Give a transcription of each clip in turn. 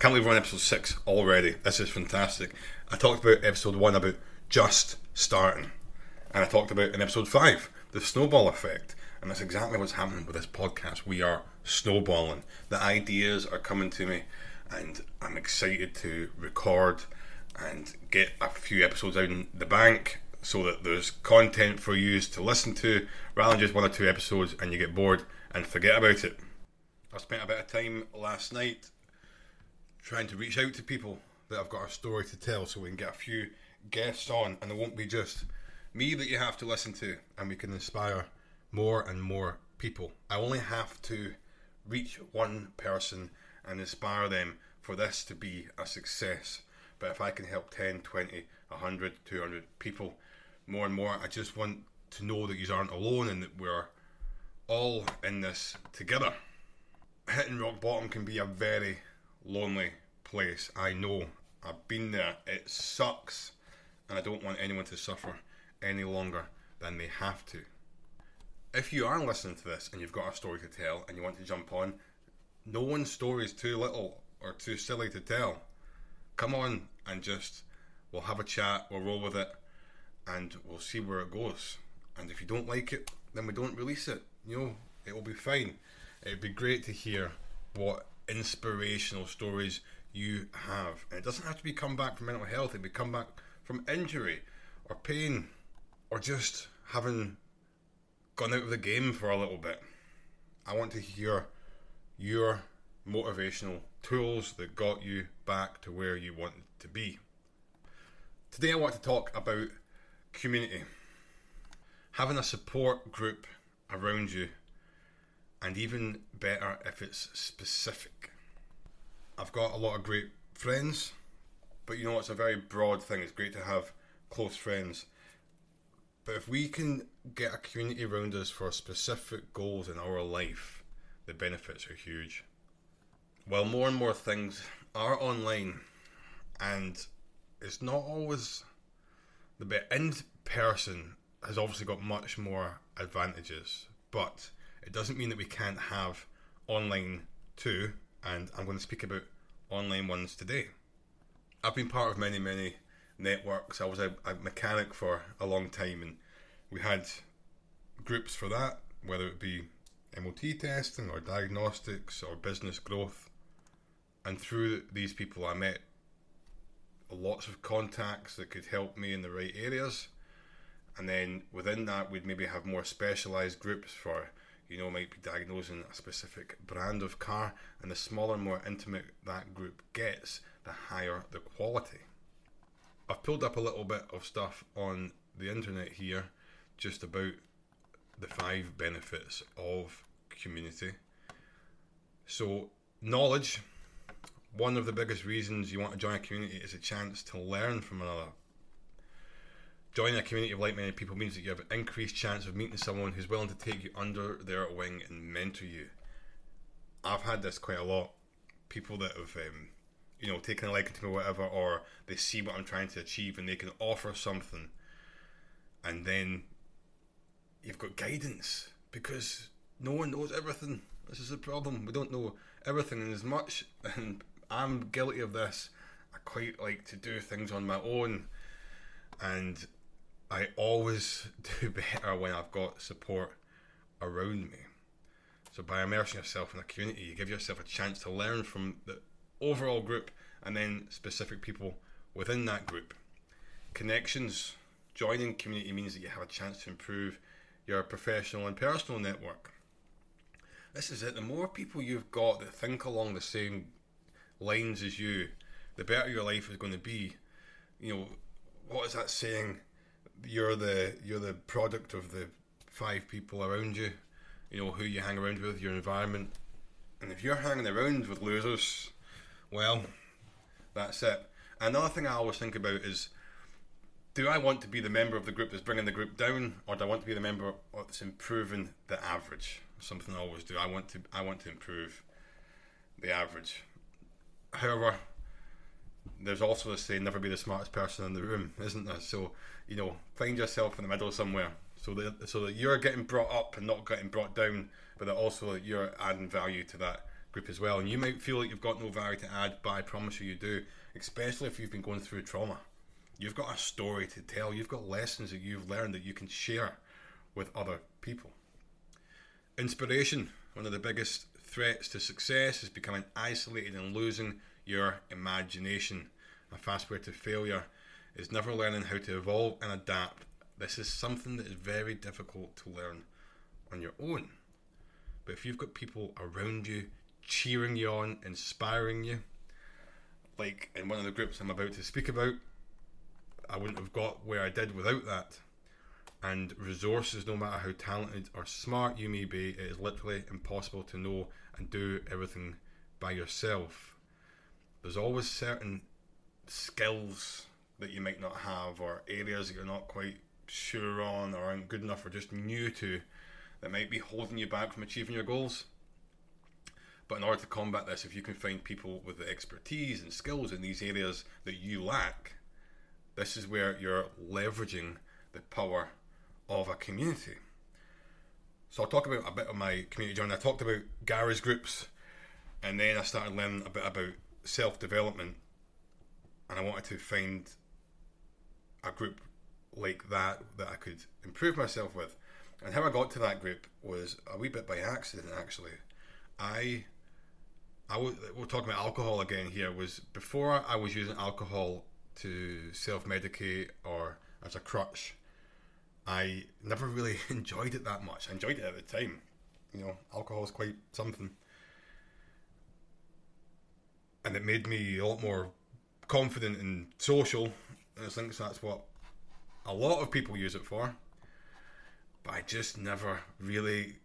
Can't believe we're on episode six already. This is fantastic. I talked about episode one about just starting, and I talked about in episode five the snowball effect, and that's exactly what's happening with this podcast. We are snowballing. The ideas are coming to me, and I'm excited to record and get a few episodes out in the bank so that there's content for you to listen to rather than just one or two episodes and you get bored and forget about it. I spent a bit of time last night trying to reach out to people that have got a story to tell so we can get a few guests on and it won't be just me that you have to listen to and we can inspire more and more people. I only have to reach one person and inspire them for this to be a success. But if I can help 10, 20, 100, 200 people more and more, I just want to know that you aren't alone and that we're all in this together. Hitting rock bottom can be a very lonely place. I know. I've been there. It sucks. And I don't want anyone to suffer any longer than they have to. If you are listening to this and you've got a story to tell and you want to jump on, no one's story is too little or too silly to tell. Come on and just, we'll have a chat, we'll roll with it, and we'll see where it goes. And if you don't like it, then we don't release it. You know, it will be fine. It'd be great to hear what inspirational stories you have. And it doesn't have to be come back from mental health, it could come back from injury or pain or just having gone out of the game for a little bit. I want to hear your motivational tools that got you back to where you wanted to be. Today I want to talk about community. Having a support group around you, and even better if it's specific. I've got a lot of great friends, but you know it's a very broad thing. It's great to have close friends. But if we can get a community around us for specific goals in our life, the benefits are huge. Well, more and more things are online, and it's not always the best. In person has obviously got much more advantages, but it doesn't mean that we can't have online too. And I'm going to speak about online ones today. I've been part of many, many networks. I was a, a mechanic for a long time, and we had groups for that, whether it be MOT testing or diagnostics or business growth. And through these people, I met lots of contacts that could help me in the right areas. And then within that, we'd maybe have more specialized groups for, you know, might be diagnosing a specific brand of car. And the smaller, more intimate that group gets, the higher the quality. I've pulled up a little bit of stuff on the internet here just about the five benefits of community. So, knowledge one of the biggest reasons you want to join a community is a chance to learn from another. Joining a community of like minded people means that you have an increased chance of meeting someone who's willing to take you under their wing and mentor you. I've had this quite a lot. People that have, um, you know, taken a liking to me or whatever, or they see what I'm trying to achieve and they can offer something, and then you've got guidance because no one knows everything. This is the problem. We don't know everything, as much, and I'm guilty of this. I quite like to do things on my own, and I always do better when I've got support around me. So by immersing yourself in a community, you give yourself a chance to learn from the overall group and then specific people within that group. Connections. Joining community means that you have a chance to improve your professional and personal network. This is it. The more people you've got that think along the same lines as you, the better your life is going to be. You know, what is that saying? You're the you're the product of the five people around you. You know who you hang around with, your environment, and if you're hanging around with losers, well, that's it. Another thing I always think about is do I want to be the member of the group that's bringing the group down, or do I want to be the member that's improving the average? Something I always do. I want to I want to improve the average. However, there's also a saying, never be the smartest person in the room, isn't there? So, you know, find yourself in the middle somewhere. So that so that you're getting brought up and not getting brought down, but that also that you're adding value to that group as well. And you might feel like you've got no value to add, but I promise you you do, especially if you've been going through trauma. You've got a story to tell, you've got lessons that you've learned that you can share with other people. Inspiration, one of the biggest threats to success is becoming isolated and losing your imagination. A fast way to failure is never learning how to evolve and adapt. This is something that is very difficult to learn on your own. But if you've got people around you cheering you on, inspiring you, like in one of the groups I'm about to speak about, I wouldn't have got where I did without that and resources, no matter how talented or smart you may be, it is literally impossible to know and do everything by yourself. There's always certain skills that you might not have, or areas that you're not quite sure on, or aren't good enough, or just new to, that might be holding you back from achieving your goals. But in order to combat this, if you can find people with the expertise and skills in these areas that you lack, this is where you're leveraging the power of a community. So I'll talk about a bit of my community journey. I talked about garage groups, and then I started learning a bit about self development, and I wanted to find a group like that that I could improve myself with. And how I got to that group was a wee bit by accident, actually. I, I w- we're talking about alcohol again here. Was before I was using alcohol to self medicate or as a crutch. I never really enjoyed it that much. I enjoyed it at the time. You know, alcohol is quite something. And it made me a lot more confident and social. And I think that's what a lot of people use it for. But I just never really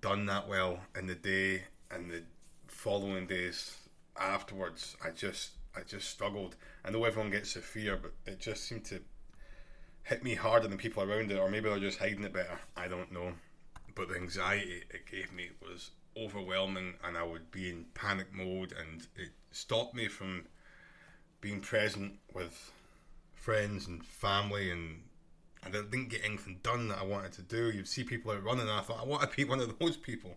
done that well in the day and the following days afterwards. I just I just struggled. I know everyone gets a fear, but it just seemed to hit me harder than people around it, or maybe they're just hiding it better. I don't know. But the anxiety it gave me was overwhelming, and I would be in panic mode, and it stopped me from being present with friends and family, and I didn't get anything done that I wanted to do. You'd see people out running, and I thought I want to be one of those people.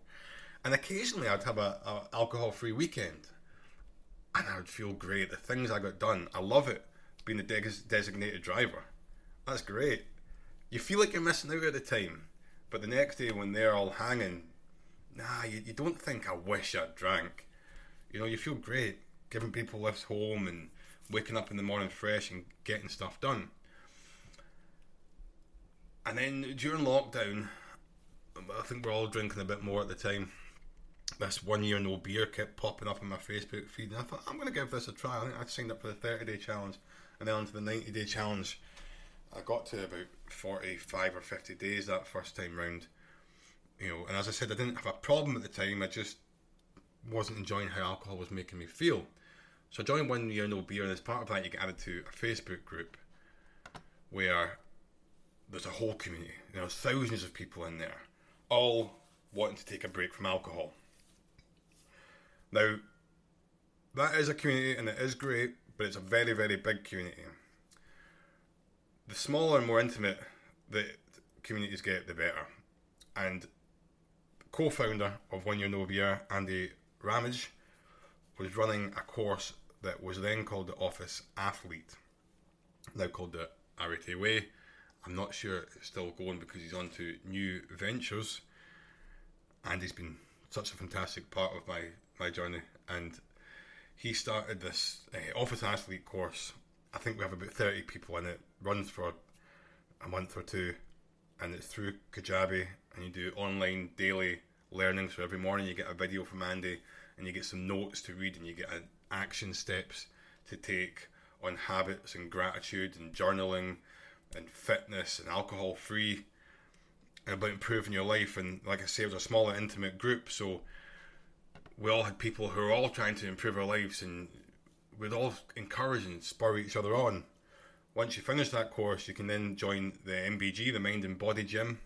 And occasionally, I'd have a, a alcohol-free weekend, and I would feel great. The things I got done, I love it. Being a de- designated driver, that's great. You feel like you're missing out at the time, but the next day when they're all hanging, nah, you, you don't think I wish I'd drank. You know, you feel great giving people lifts home and waking up in the morning fresh and getting stuff done. And then during lockdown, I think we're all drinking a bit more at the time. This one year no beer kept popping up on my Facebook feed, and I thought I'm going to give this a try. I think I signed up for the 30 day challenge and then onto the 90 day challenge I got to about 45 or 50 days that first time round. You know, and as I said, I didn't have a problem at the time. I just wasn't enjoying how alcohol was making me feel. So I joined One Year No Beer, and as part of that, you get added to a Facebook group where there's a whole community. You know, thousands of people in there, all wanting to take a break from alcohol. Now, that is a community, and it is great, but it's a very, very big community the smaller and more intimate the communities get, the better. And co-founder of One Year Andy Ramage, was running a course that was then called the Office Athlete, now called the Arete Way. I'm not sure it's still going because he's on to new ventures, and he's been such a fantastic part of my my journey. And he started this uh, Office Athlete course I think we have about 30 people in it, runs for a month or two, and it's through Kajabi, and you do online daily learning. So every morning you get a video from Andy, and you get some notes to read, and you get action steps to take on habits and gratitude and journaling and fitness and alcohol free about improving your life. And like I say, it was a smaller, intimate group, so we all had people who were all trying to improve our lives and we'd all encourage and spur each other on. Once you finish that course, you can then join the MBG, the Mind and Body Gym,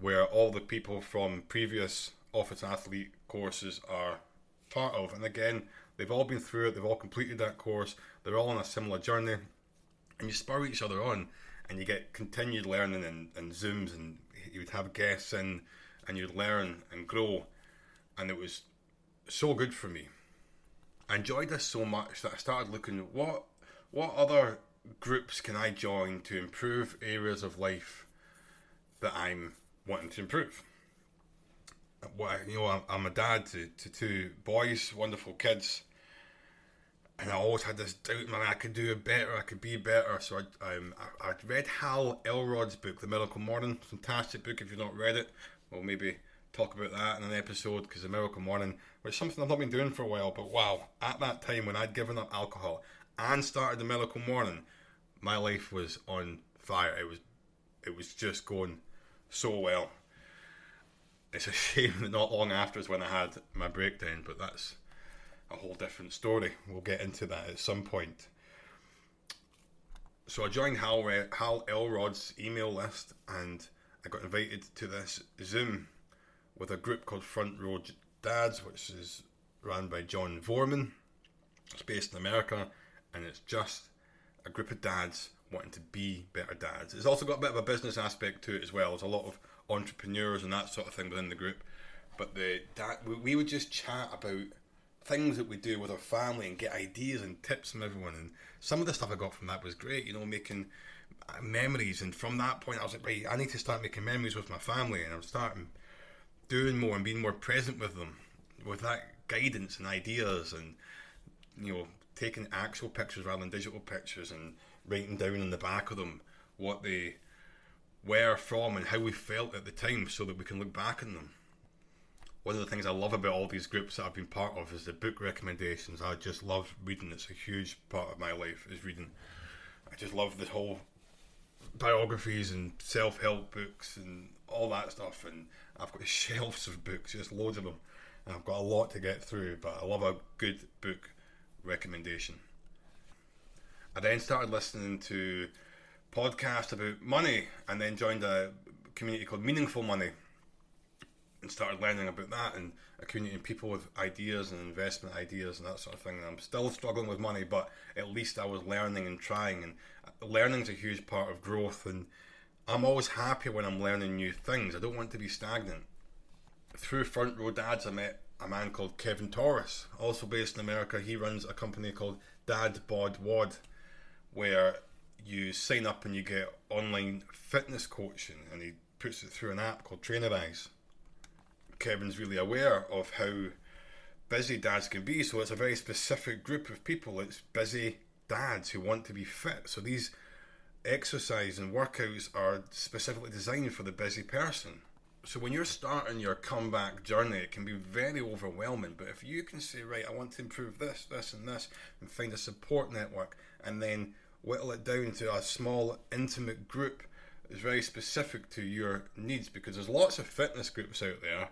where all the people from previous office athlete courses are part of. And again, they've all been through it, they've all completed that course, they're all on a similar journey, and you spur each other on, and you get continued learning and, and Zooms, and you would have guests in, and you'd learn and grow. And it was so good for me. I enjoyed this so much that I started looking at what what other groups can I join to improve areas of life that I'm wanting to improve. What you know, I'm a dad to, to two boys, wonderful kids, and I always had this doubt, man, I could do it better, I could be better. So I, um, I, I read Hal Elrod's book, The Miracle Morning, fantastic book. If you've not read it, well, maybe talk about that in an episode because the Miracle Morning, which something I've not been doing for a while, but wow, at that time when I'd given up alcohol and started the Miracle Morning, my life was on fire. It was, it was just going so well. It's a shame that not long after is when I had my breakdown, but that's a whole different story. We'll get into that at some point. So I joined Hal, Hal Elrod's email list and I got invited to this Zoom with a group called Front Row Dads, which is run by Jon Vroman. It's based in America, and it's just a group of dads wanting to be better dads. It's also got a bit of a business aspect to it as well. There's a lot of entrepreneurs and that sort of thing within the group. But the dad, we would just chat about things that we do with our family and get ideas and tips from everyone. And some of the stuff I got from that was great. You know, making memories. And from that point, I was like, right, I need to start making memories with my family. And I'm starting doing more and being more present with them with that guidance and ideas and you know taking actual pictures rather than digital pictures and writing down in the back of them what they were from and how we felt at the time so that we can look back on them one of the things I love about all these groups that I've been part of is the book recommendations. I just love reading. It's a huge part of my life is reading. I just love the whole biographies and self help books and all that stuff. And I've got shelves of books, just loads of them. And I've got a lot to get through, but I love a good book recommendation. I then started listening to podcasts about money and then joined a community called Meaningful Money and started learning about that and accumulating people with ideas and investment ideas and that sort of thing. And I'm still struggling with money, but at least I was learning and trying. And uh, learning's a huge part of growth. And I'm always happy when I'm learning new things. I don't want to be stagnant. Through Front Row Dads, I met a man called Kevin Torres, also based in America. He runs a company called Dad Bod Wad, where you sign up and you get online fitness coaching, and he puts it through an app called Trainerize Kevin's really aware of how busy dads can be. So it's a very specific group of people. It's busy dads who want to be fit. So these exercise and workouts are specifically designed for the busy person. So when you're starting your comeback journey, it can be very overwhelming. But if you can say, right, I want to improve this, this, and this, and find a support network, and then whittle it down to a small, intimate group is very specific to your needs because there's lots of fitness groups out there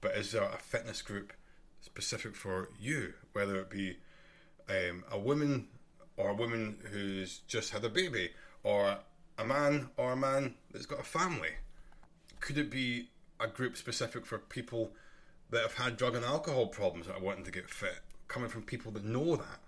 but is there a fitness group specific for you, whether it be um, a woman or a woman who's just had a baby, or a man or a man that's got a family? Could it be a group specific for people that have had drug and alcohol problems that are wanting to get fit, coming from people that know that?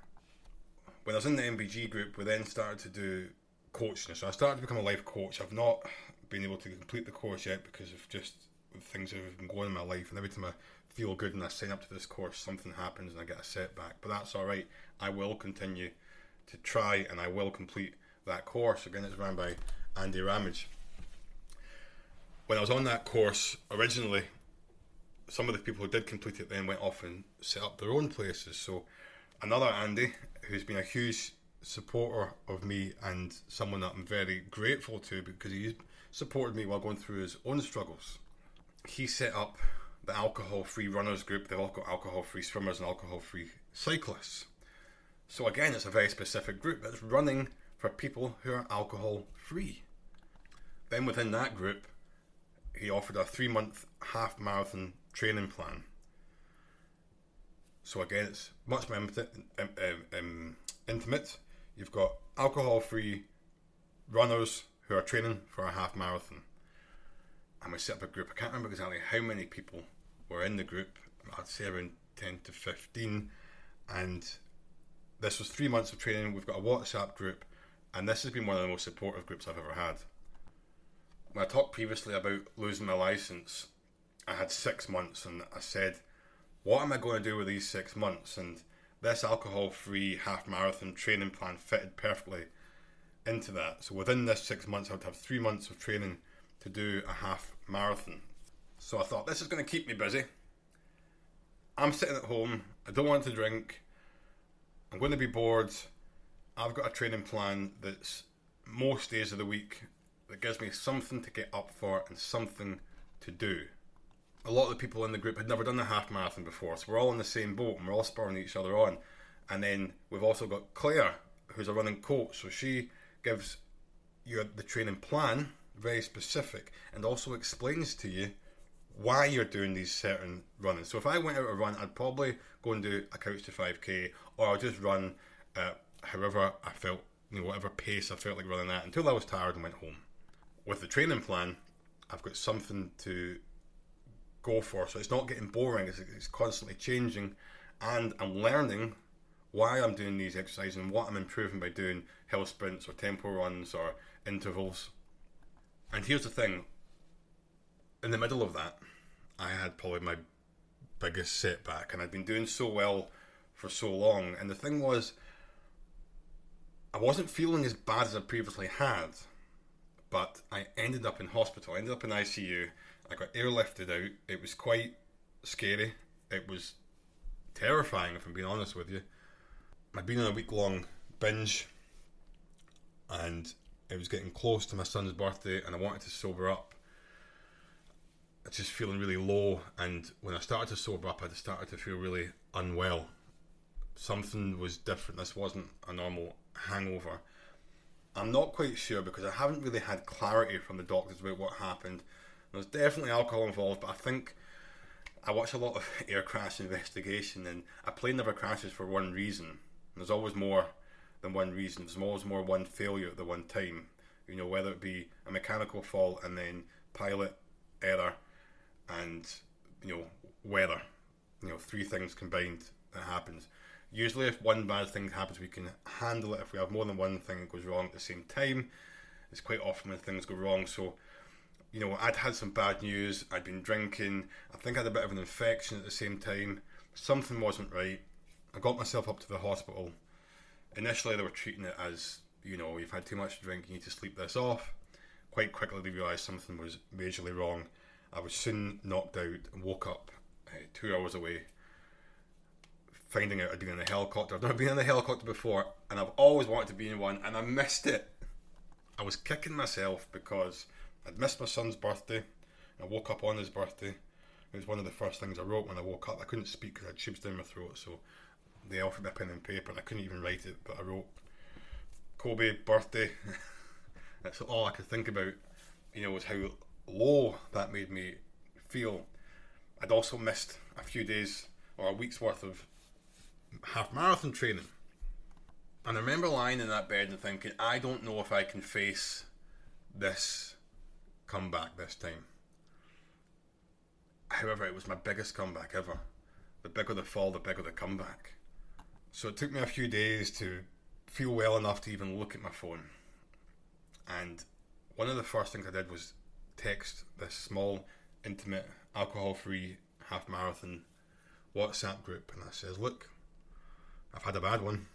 When I was in the MBG group, we then started to do coaching. So I started to become a life coach. I've not been able to complete the course yet because of just things that have been going in my life, and every time I feel good and I sign up to this course, something happens and I get a setback. But that's all right. I will continue to try, and I will complete that course. Again, it's run by Andy Ramage. When I was on that course originally, some of the people who did complete it then went off and set up their own places. So another Andy, who's been a huge supporter of me and someone that I'm very grateful to because he supported me while going through his own struggles he set up the alcohol free runners group. They've all got alcohol free swimmers and alcohol free cyclists. So, again, it's a very specific group that's running for people who are alcohol free. Then, within that group, he offered a three month half marathon training plan. So again, it's much more intimate. Um, um, intimate. You've got alcohol-free runners who are training for a half marathon. And we set up a group. I can't remember exactly how many people were in the group. I'd say around 10 to 15. And this was three months of training. We've got a WhatsApp group, and this has been one of the most supportive groups I've ever had. When I talked previously about losing my license, I had six months, and I said, What am I going to do with these six months? And this alcohol free half marathon training plan fitted perfectly into that. So within this six months, I would have three months of training to do a half marathon. So I thought, this is going to keep me busy. I'm sitting at home, I don't want to drink, I'm going to be bored. I've got a training plan that's most days of the week that gives me something to get up for and something to do. A lot of the people in the group had never done a half marathon before, so we're all in the same boat and we're all spurring each other on. And then we've also got Claire, who's a running coach, so she gives you the training plan, very specific, and also explains to you why you're doing these certain running. So if I went out to run, I'd probably go and do a couch to 5k, or I'll just run uh, however I felt, you know, whatever pace I felt like running at until I was tired and went home. With the training plan, I've got something to go for, so it's not getting boring. It's, it's constantly changing, and I'm learning why I'm doing these exercises and what I'm improving by doing hill sprints or tempo runs or intervals. And here's the thing in the middle of that, I had probably my biggest setback, and I'd been doing so well for so long. And the thing was, I wasn't feeling as bad as I previously had, but I ended up in hospital. I ended up in ICU. I got airlifted out. It was quite scary. It was terrifying, if I'm being honest with you. I'd been on a week long binge, and it was getting close to my son's birthday, and I wanted to sober up I was just feeling really low. And when I started to sober up, I just started to feel really unwell. Something was different. This wasn't a normal hangover. I'm not quite sure because I haven't really had clarity from the doctors about what happened. There's definitely alcohol involved, but I think I watch a lot of air crash investigation, and a plane never crashes for one reason. There's always more than one reason. There's always more than one failure at the one time. You know, whether it be a mechanical fault and then pilot error and you know weather. You know, three things combined that happens. Usually, if one bad thing happens, we can handle it. If we have more than one thing that goes wrong at the same time, it's quite often when things go wrong. So, you know, I'd had some bad news. I'd been drinking. I think I had a bit of an infection at the same time. Something wasn't right. I got myself up to the hospital. Initially, they were treating it as, you know, you've had too much to drink, you need to sleep this off. Quite quickly, they realised something was majorly wrong I was soon knocked out and woke up uh, two hours away, finding out I'd been in a helicopter. I've never been in a helicopter before, and I've always wanted to be in one, and I missed it. I was kicking myself because I'd missed my son's birthday. I woke up on his birthday. It was one of the first things I wrote when I woke up. I couldn't speak because I had tubes down my throat, so they offered me pen and paper, and I couldn't even write it. But I wrote Kobe birthday. That's all I could think about. You know, was how low that made me feel. I'd also missed a few days or a week's worth of half marathon training. And I remember lying in that bed and thinking, I don't know if I can face this comeback this time. However, it was my biggest comeback ever. The bigger the fall, the bigger the comeback. So it took me a few days to feel well enough to even look at my phone. And one of the first things I did was text this small, intimate, alcohol free half marathon WhatsApp group and I says, Look, I've had a bad one.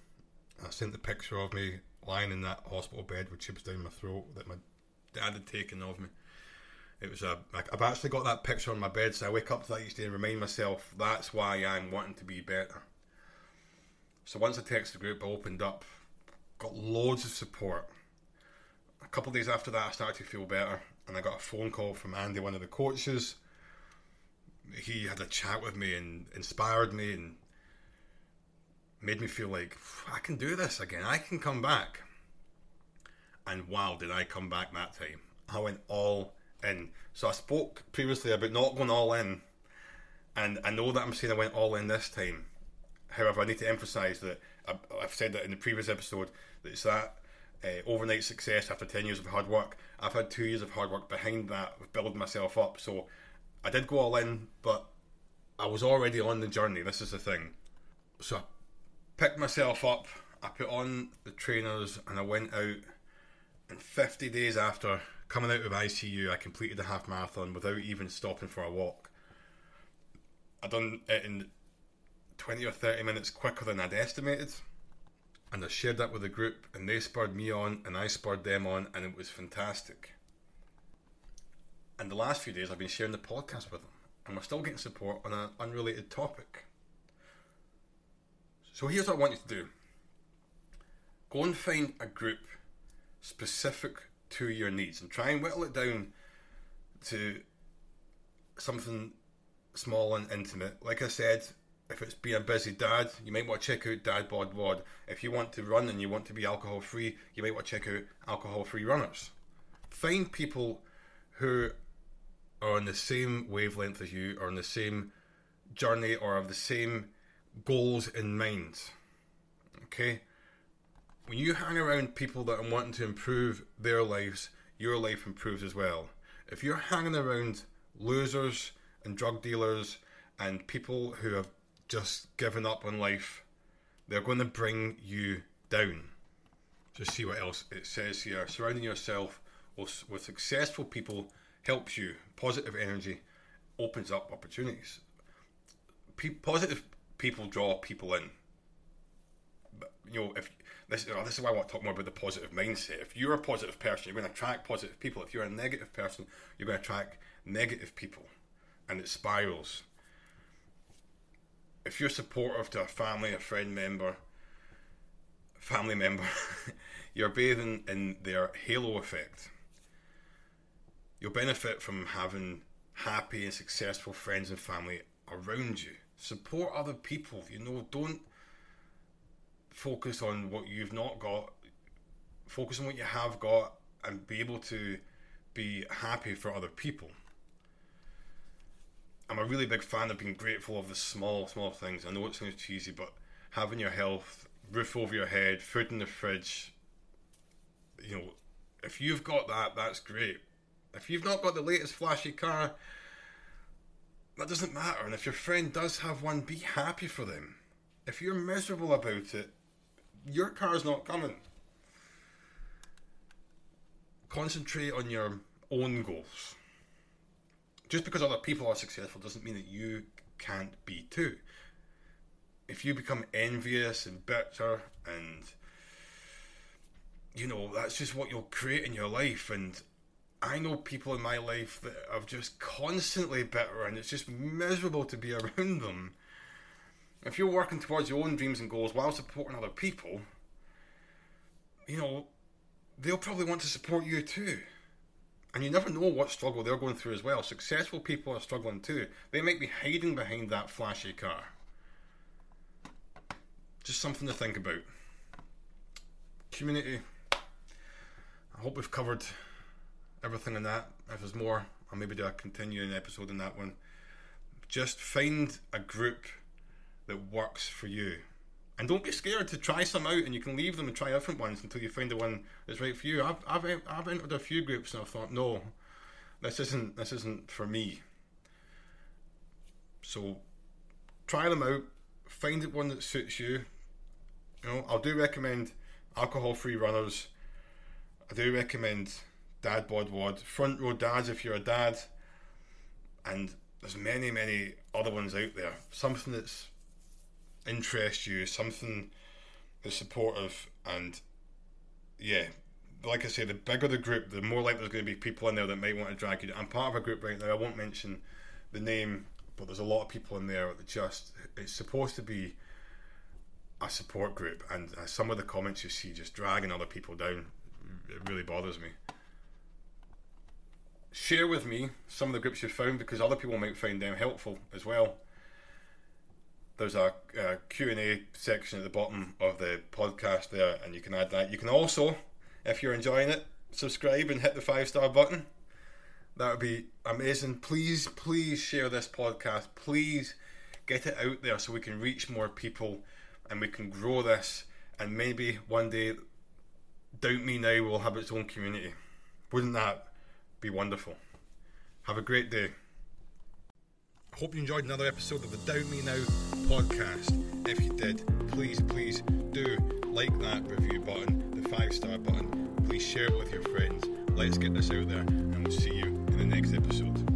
I sent the picture of me lying in that hospital bed with chips down my throat that my dad had taken of me. It was a. I've actually got that picture on my bed, so I wake up to that each day and remind myself that's why I'm wanting to be better. So once I texted the group, I opened up, got loads of support. A couple of days after that, I started to feel better, and I got a phone call from Andy, one of the coaches. He had a chat with me and inspired me and made me feel like I can do this again. I can come back. And wow, did I come back that time? I went all in. So I spoke previously about not going all in, and I know that I'm saying I went all in this time. However, I need to emphasise that I've said that in the previous episode that it's that uh, overnight success after 10 years of hard work. I've had two years of hard work behind that, building myself up. So I did go all in, but I was already on the journey. This is the thing. So I picked myself up, I put on the trainers, and I went out. And 50 days after coming out of ICU, I completed the half marathon without even stopping for a walk. I done it in 20 or 30 minutes quicker than I'd estimated and I shared that with the group, and they spurred me on, and I spurred them on, and it was fantastic. And the last few days, I've been sharing the podcast with them, and we're still getting support on an unrelated topic. So here's what I want you to do go and find a group specific to your needs and try and whittle it down to something small and intimate. Like I said, if it's being a busy dad, you might want to check out Dad Bod Wad. If you want to run and you want to be alcohol free, you might want to check out Alcohol Free Runners. Find people who are on the same wavelength as you, or on the same journey, or have the same goals in mind. Okay? When you hang around people that are wanting to improve their lives, your life improves as well. If you're hanging around losers and drug dealers and people who have just given up on life, they're going to bring you down. Just see what else it says here. Surrounding yourself with, successful people helps you. Positive energy opens up opportunities. Positive people draw people in. But, you know, if this, oh, this is why I want to talk more about the positive mindset. If you're a positive person, you're going to attract positive people. If you're a negative person, you're going to attract negative people, and it spirals if you're supportive to a family, a friend member, family member, you're bathing in their halo effect. You'll benefit from having happy and successful friends and family around you. Support other people. You know, don't focus on what you've not got. Focus on what you have got and be able to be happy for other people. I'm a really big fan of being grateful of the small, small things. I know it sounds cheesy, but having your health, roof over your head, food in the fridge, you know, if you've got that, that's great. If you've not got the latest flashy car, that doesn't matter. And if your friend does have one, be happy for them. If you're miserable about it, your car's not coming. Concentrate on your own goals just because other people are successful doesn't mean that you can't be too. If you become envious and bitter and you know, that's just what you'll create in your life and I know people in my life that are just constantly bitter and it's just miserable to be around them. If you're working towards your own dreams and goals while supporting other people, you know, they'll probably want to support you too. And you never know what struggle they're going through as well. Successful people are struggling too. They might be hiding behind that flashy car. Just something to think about. Community. I hope we've covered everything in that. If there's more, I'll maybe do a continuing episode in that one. Just find a group that works for you. And don't be scared to try some out, and you can leave them and try different ones until you find the one that's right for you. I've I've I've entered a few groups and I thought, no, this isn't this isn't for me. So try them out, find the one that suits you. You know, I do recommend alcohol-free runners. I do recommend Dad Bod Wad, Front Row Dads if you're a dad, and there's many many other ones out there. Something that's interest you, something that's supportive, and yeah, like I say, the bigger the group, the more likely there's going to be people in there that might want to drag you. I'm part of a group right now. I won't mention the name, but there's a lot of people in there that just it's supposed to be a support group, and uh, some of the comments you see just dragging other people down, it really bothers me. Share with me some of the groups you've found because other people might find them helpful as well. There's a, a Q&A section at the bottom of the podcast there and you can add that. You can also if you're enjoying it subscribe and hit the five star button. That would be amazing. Please please share this podcast. Please get it out there so we can reach more people and we can grow this. And maybe one day, Doubt Me Now will have its own community. Wouldn't that be wonderful? Have a great day. Hope you enjoyed another episode of the Doubt Me Now podcast. If you did, please, please do like that review button, the five star button. Please share it with your friends. Let's get this out there, and we'll see you in the next episode.